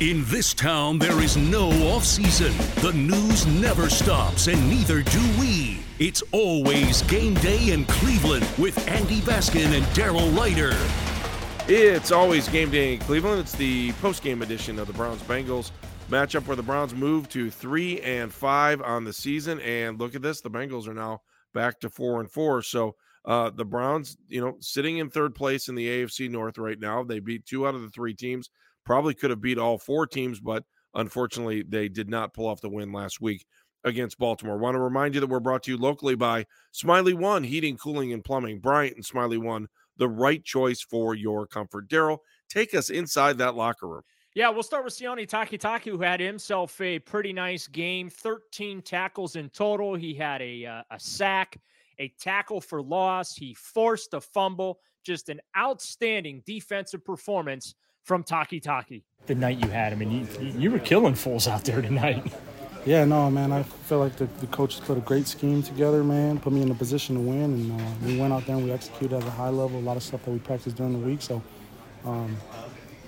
In this town, there is no off season. The news never stops, and neither do we. It's always game day in Cleveland with Andy Baskin and Daryl Ruiter. It's always game day in Cleveland. It's the post-game edition of the Browns Bengals matchup where the Browns move to three and five on the season. And look at this, the Bengals are now back to four and four. So uh, the Browns, you know, sitting in third place in the AFC North right now. They beat two out of the three teams. Probably could have beat all four teams, but unfortunately, they did not pull off the win last week against Baltimore. I Want to remind you that we're brought to you locally by Smylie One Heating, Cooling, and Plumbing. Bryant and Smylie One, the right choice for your comfort. Daryl, take us inside that locker room. Yeah, we'll start with Sione Takitaki, who had himself a pretty nice game 13 tackles in total. He had a, uh, a sack, a tackle for loss. He forced a fumble. Just an outstanding defensive performance from Takitaki. The night you had, I mean, you, you were killing fools out there tonight. Yeah, no, man. I feel like the, the coaches put a great scheme together, man. Put me in a position to win, and uh, we went out there and we executed at a high level. A lot of stuff that we practiced during the week, so um,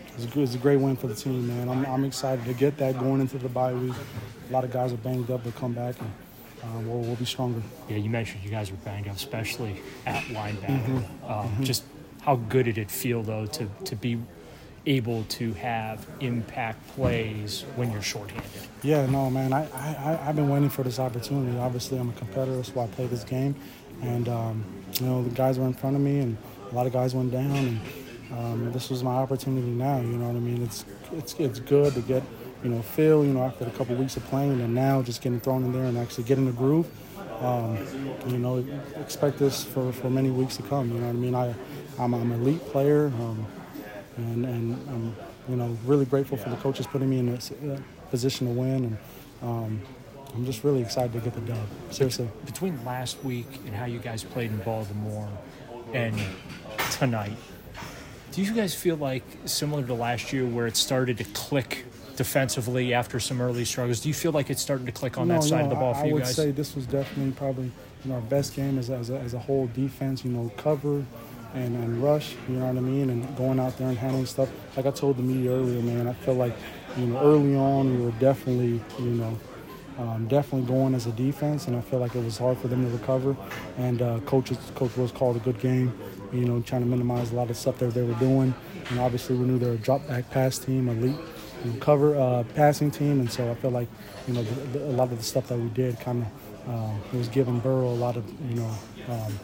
it, was a, it a great win for the team, man. I'm, I'm excited to get that going into the bye week. A lot of guys are banged up, but come back and uh, we'll, we'll, be stronger. Yeah, you mentioned you guys were banged up, especially at linebacker. Mm-hmm. Um, mm-hmm. Just how good did it feel though to to be able to have impact plays when you're shorthanded? Yeah, no, man. I, I, I've been waiting for this opportunity. Obviously, I'm a competitor, that's why I play this game. And, um, you know, the guys were in front of me, and a lot of guys went down. And um, this was my opportunity now, you know what I mean? It's, it's, it's good to get, you know, feel, you know, after a couple of weeks of playing, and now just getting thrown in there and actually getting the groove. Um, you know, expect this for, for many weeks to come. You know what I mean? I, I'm, I'm an elite player. Um, and, and I'm you know really grateful for the coaches putting me in a uh, position to win, and um, I'm just really excited to get the dub. Seriously. Between last week and how you guys played in Baltimore, and tonight, do you guys feel like similar to last year where it started to click defensively after some early struggles? Do you feel like it's starting to click on no, that side no, of the ball I, for you guys? I would say this was definitely probably you know, our best game as, as, a, as a whole defense. You know, cover and, and rush, you know what I mean, and going out there and handling stuff. Like I told the media earlier, man, I feel like, you know, early on we were definitely, you know, um, definitely going as a defense, and I feel like it was hard for them to recover. And uh, Coach Rose called a good game, you know, trying to minimize a lot of stuff that they were doing. And obviously, we knew they were a drop back pass team, elite you know, cover uh, passing team, and so I feel like, you know, the, the, a lot of the stuff that we did kind of uh, was giving Burrow a lot of, you know. Um,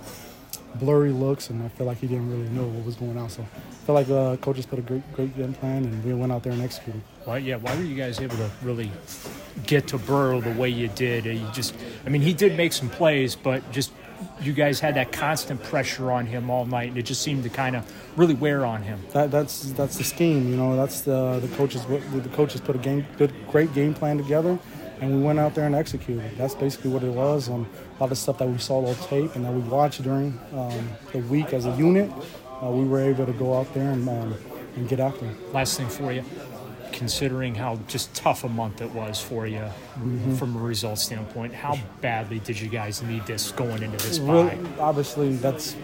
blurry looks, and I feel like he didn't really know what was going on. So I feel like uh, coaches put a great, great game plan, and we went out there and executed. Why, yeah, why were you guys able to really get to Burrow the way you did? You just, I mean, he did make some plays, but just you guys had that constant pressure on him all night, and it just seemed to kind of really wear on him. That, that's that's the scheme, you know. That's the the coaches. The coaches put a game, good, great game plan together, and we went out there and executed. That's basically what it was. Um, a lot of stuff that we saw on tape and that we watched during um, the week as a unit, uh, we were able to go out there and, um, and get after them. Last thing for you, considering how just tough a month it was for you mm-hmm. from a result standpoint, how badly did you guys need this going into this bye? obviously, that's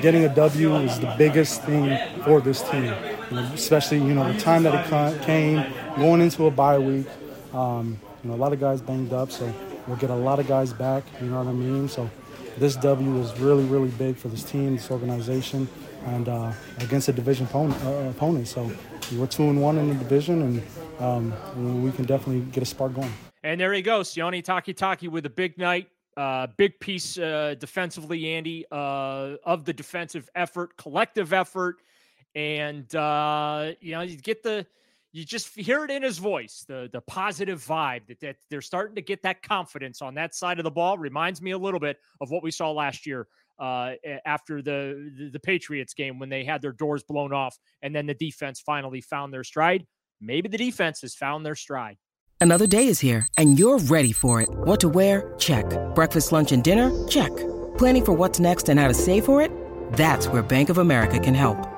getting a W is the biggest thing for this team, know, especially you know the time that it came, going into a bye week. Um, know, a lot of guys banged up, so we'll get a lot of guys back. You know what I mean? So this W is really, really big for this team, this organization, and uh, against a division opponent, uh, opponent. So we're two and one in the division, and um, we can definitely get a spark going. And there he goes, Sione Takitaki with a big night. Uh, big piece uh, defensively, Andy, uh, of the defensive effort, collective effort, and uh, you know you get the you just hear it in his voice, the the positive vibe that, that they're starting to get that confidence on that side of the ball. Reminds me a little bit of what we saw last year uh, after the, the the Patriots game when they had their doors blown off, and then the defense finally found their stride. Maybe the defense has found their stride. Another day is here, and you're ready for it. What to wear? Check. Breakfast, lunch, and dinner? Check. Planning for what's next and how to save for it? That's where Bank of America can help.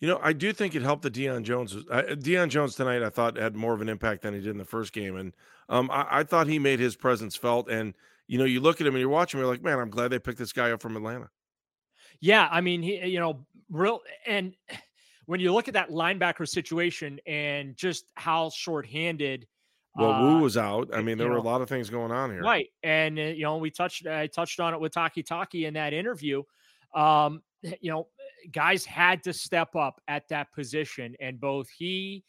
You know, I do think it helped that Deion Jones. Uh, Deion Jones tonight, I thought had more of an impact than he did in the first game, and um, I, I thought he made his presence felt. And you know, you look at him and you're watching, you're like, man, I'm glad they picked this guy up from Atlanta. Yeah, I mean, he, you know, real and when you look at that linebacker situation and just how shorthanded. Well, uh, Wu was out. I mean, there were know, a lot of things going on here, right? And uh, you know, we touched, I touched on it with Takitaki in that interview. Um, you know, guys had to step up at that position, and both he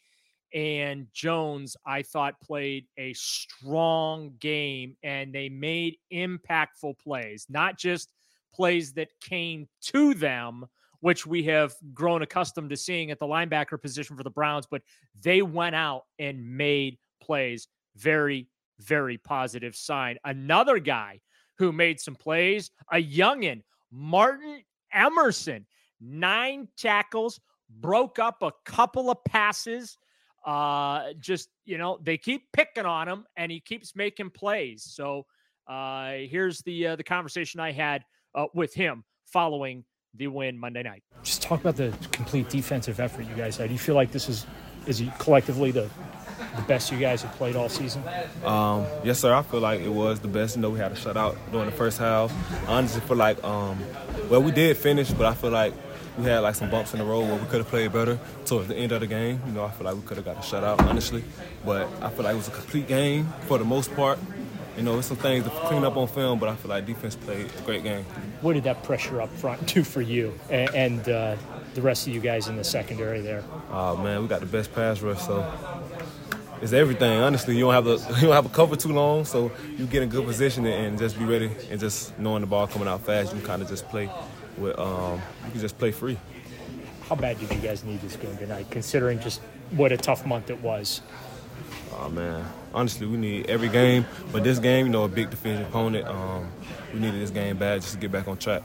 and Jones, I thought, played a strong game and they made impactful plays, not just plays that came to them, which we have grown accustomed to seeing at the linebacker position for the Browns, but they went out and made plays. Very, very positive sign. Another guy who made some plays, a youngin, Martin Emerson, nine tackles, broke up a couple of passes uh, just you know they keep picking on him, and he keeps making plays. So uh, here's the uh, the conversation I had uh, with him following the win Monday night. Just talk about the complete defensive effort you guys had. Do you feel like this is is collectively the the best you guys have played all season? Um, yes, sir. I feel like it was the best. You know, we had a shutout during the first half. I honestly feel like, um, well, we did finish, but I feel like we had like some bumps in the road where we could have played better towards the end of the game. You know, I feel like we could have got a shutout, honestly. But I feel like it was a complete game for the most part. You know, some things to clean up on film, but I feel like defense played a great game. What did that pressure up front do for you and, and uh, the rest of you guys in the secondary there? Oh man, we got the best pass rush, so it's everything. Honestly, you don't have the you don't have a cover too long, so you get in good position and just be ready and just knowing the ball coming out fast, you kind of just play with um, you can just play free. How bad did you guys need this game tonight, considering just what a tough month it was? Oh man, honestly, we need every game, but this game, you know, a big defensive opponent. Um, we needed this game bad just to get back on track.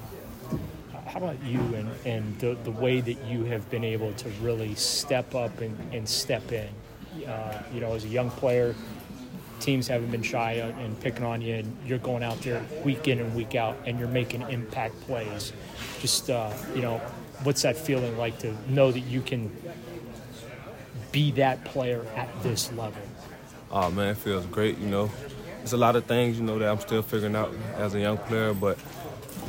How about you and, and the, the way that you have been able to really step up and, and step in? Uh, you know, as a young player, teams haven't been shy and picking on you, and you're going out there week in and week out, and you're making impact plays. Just uh, you know, what's that feeling like to know that you can be that player at this level? Oh man, it feels great. You know, it's a lot of things you know that I'm still figuring out as a young player, but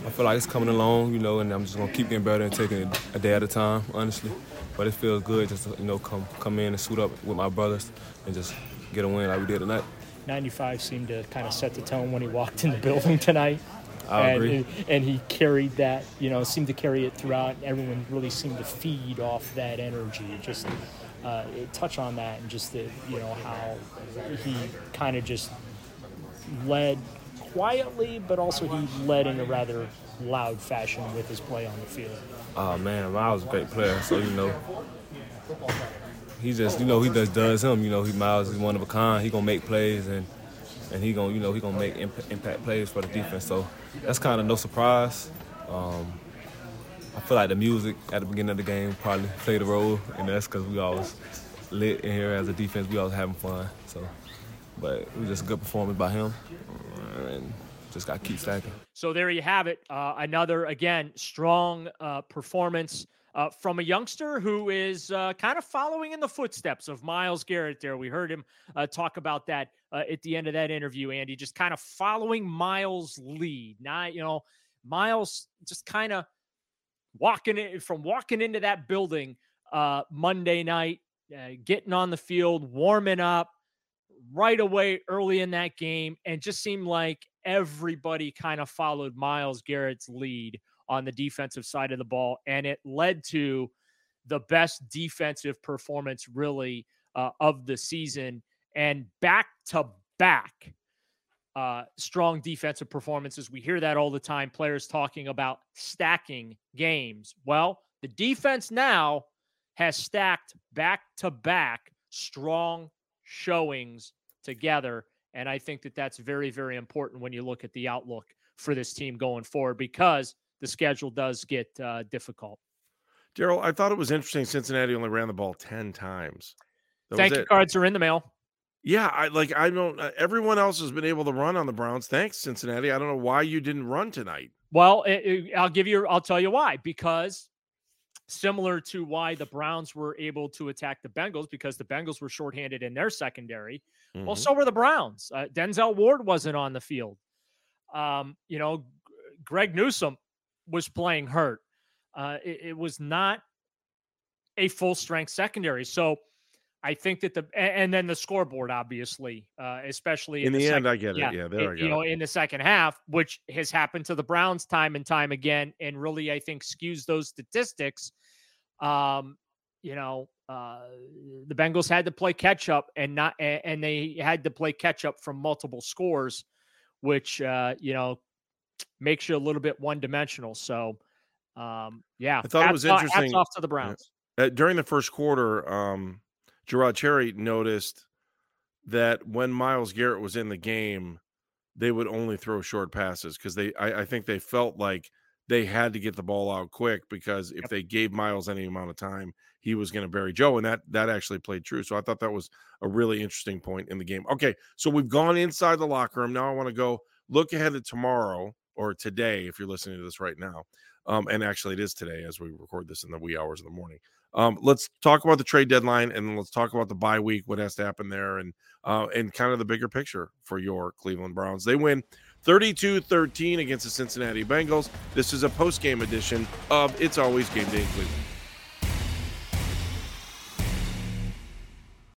I feel like it's coming along. You know, and I'm just gonna keep getting better and taking it a day at a time, honestly. But it feels good just to you know come come in and suit up with my brothers and just get a win like we did tonight. 95 seemed to kind of set the tone when he walked in the building tonight. I and, agree. And he carried that, you know, seemed to carry it throughout. Everyone really seemed to feed off that energy. Just uh, touch on that and just the, you know, how he kind of just led quietly, but also he led in a rather loud fashion with his play on the field. Oh man, Myles was a great player. So you know, he just you know he just does him. You know, he Myles is one of a kind. He gonna make plays and and he gonna you know he gonna make imp- impact plays for the defense. So that's kind of no surprise. Um, I feel like the music at the beginning of the game probably played a role, and that's because we always lit in here as a defense. We always having fun. So but it was just a good performance by him, and just got to keep stacking. So there you have it. Uh, another again strong uh, performance. Uh, from a youngster who is uh, kind of following in the footsteps of Myles Garrett there. We heard him uh, talk about that uh, at the end of that interview, Andy, just kind of following Myles' lead. Not, you know, Myles just kind of walking in from walking into that building uh, Monday night, uh, getting on the field, warming up right away early in that game, and just seemed like everybody kind of followed Myles Garrett's lead on the defensive side of the ball. And it led to the best defensive performance, really, uh, of the season. And back to back uh, strong defensive performances. We hear that all the time. Players talking about stacking games. Well, the defense now has stacked back to back strong showings together. And I think that that's very, very important when you look at the outlook for this team going forward because the schedule does get uh, difficult. Daryl, I thought it was interesting. Cincinnati only ran the ball 10 times. That Thank you cards are in the mail. Yeah, I like I don't uh, everyone else has been able to run on the Browns. Thanks Cincinnati. I don't know why you didn't run tonight. Well, it, it, I'll give you I'll tell you why because similar to why the Browns were able to attack the Bengals because the Bengals were shorthanded in their secondary. Mm-hmm. Well, so were the Browns. Uh, Denzel Ward wasn't on the field. Um, you know, Greg Newsome was playing hurt. Uh, it, it was not a full strength secondary. So I think that the and then the scoreboard, obviously, uh, especially in, in the, the second, end, I get it. Yeah, yeah there it, You know, in the second half, which has happened to the Browns time and time again, and really, I think, skews those statistics. Um, you know, uh, the Bengals had to play catch up, and not, and they had to play catch up from multiple scores, which uh, you know makes you a little bit one dimensional. So, um, yeah, I thought it was interesting. Hats off to the Browns. Uh, during the first quarter, um, Jerod Cherry noticed that when Myles Garrett was in the game, they would only throw short passes because they, I, I, think they felt like they had to get the ball out quick because if yep. they gave Myles any amount of time, he was going to bury Joe, and that that actually played true. So I thought that was a really interesting point in the game. Okay, so we've gone inside the locker room. Now I want to go look ahead to tomorrow or today if you're listening to this right now. Um, and actually, it is today as we record this in the wee hours of the morning. Um, let's talk about the trade deadline and let's talk about the bye week, what has to happen there, and uh, and kind of the bigger picture for your Cleveland Browns. They win 32 13 against the Cincinnati Bengals. This is a post game edition of It's Always Game Day in Cleveland.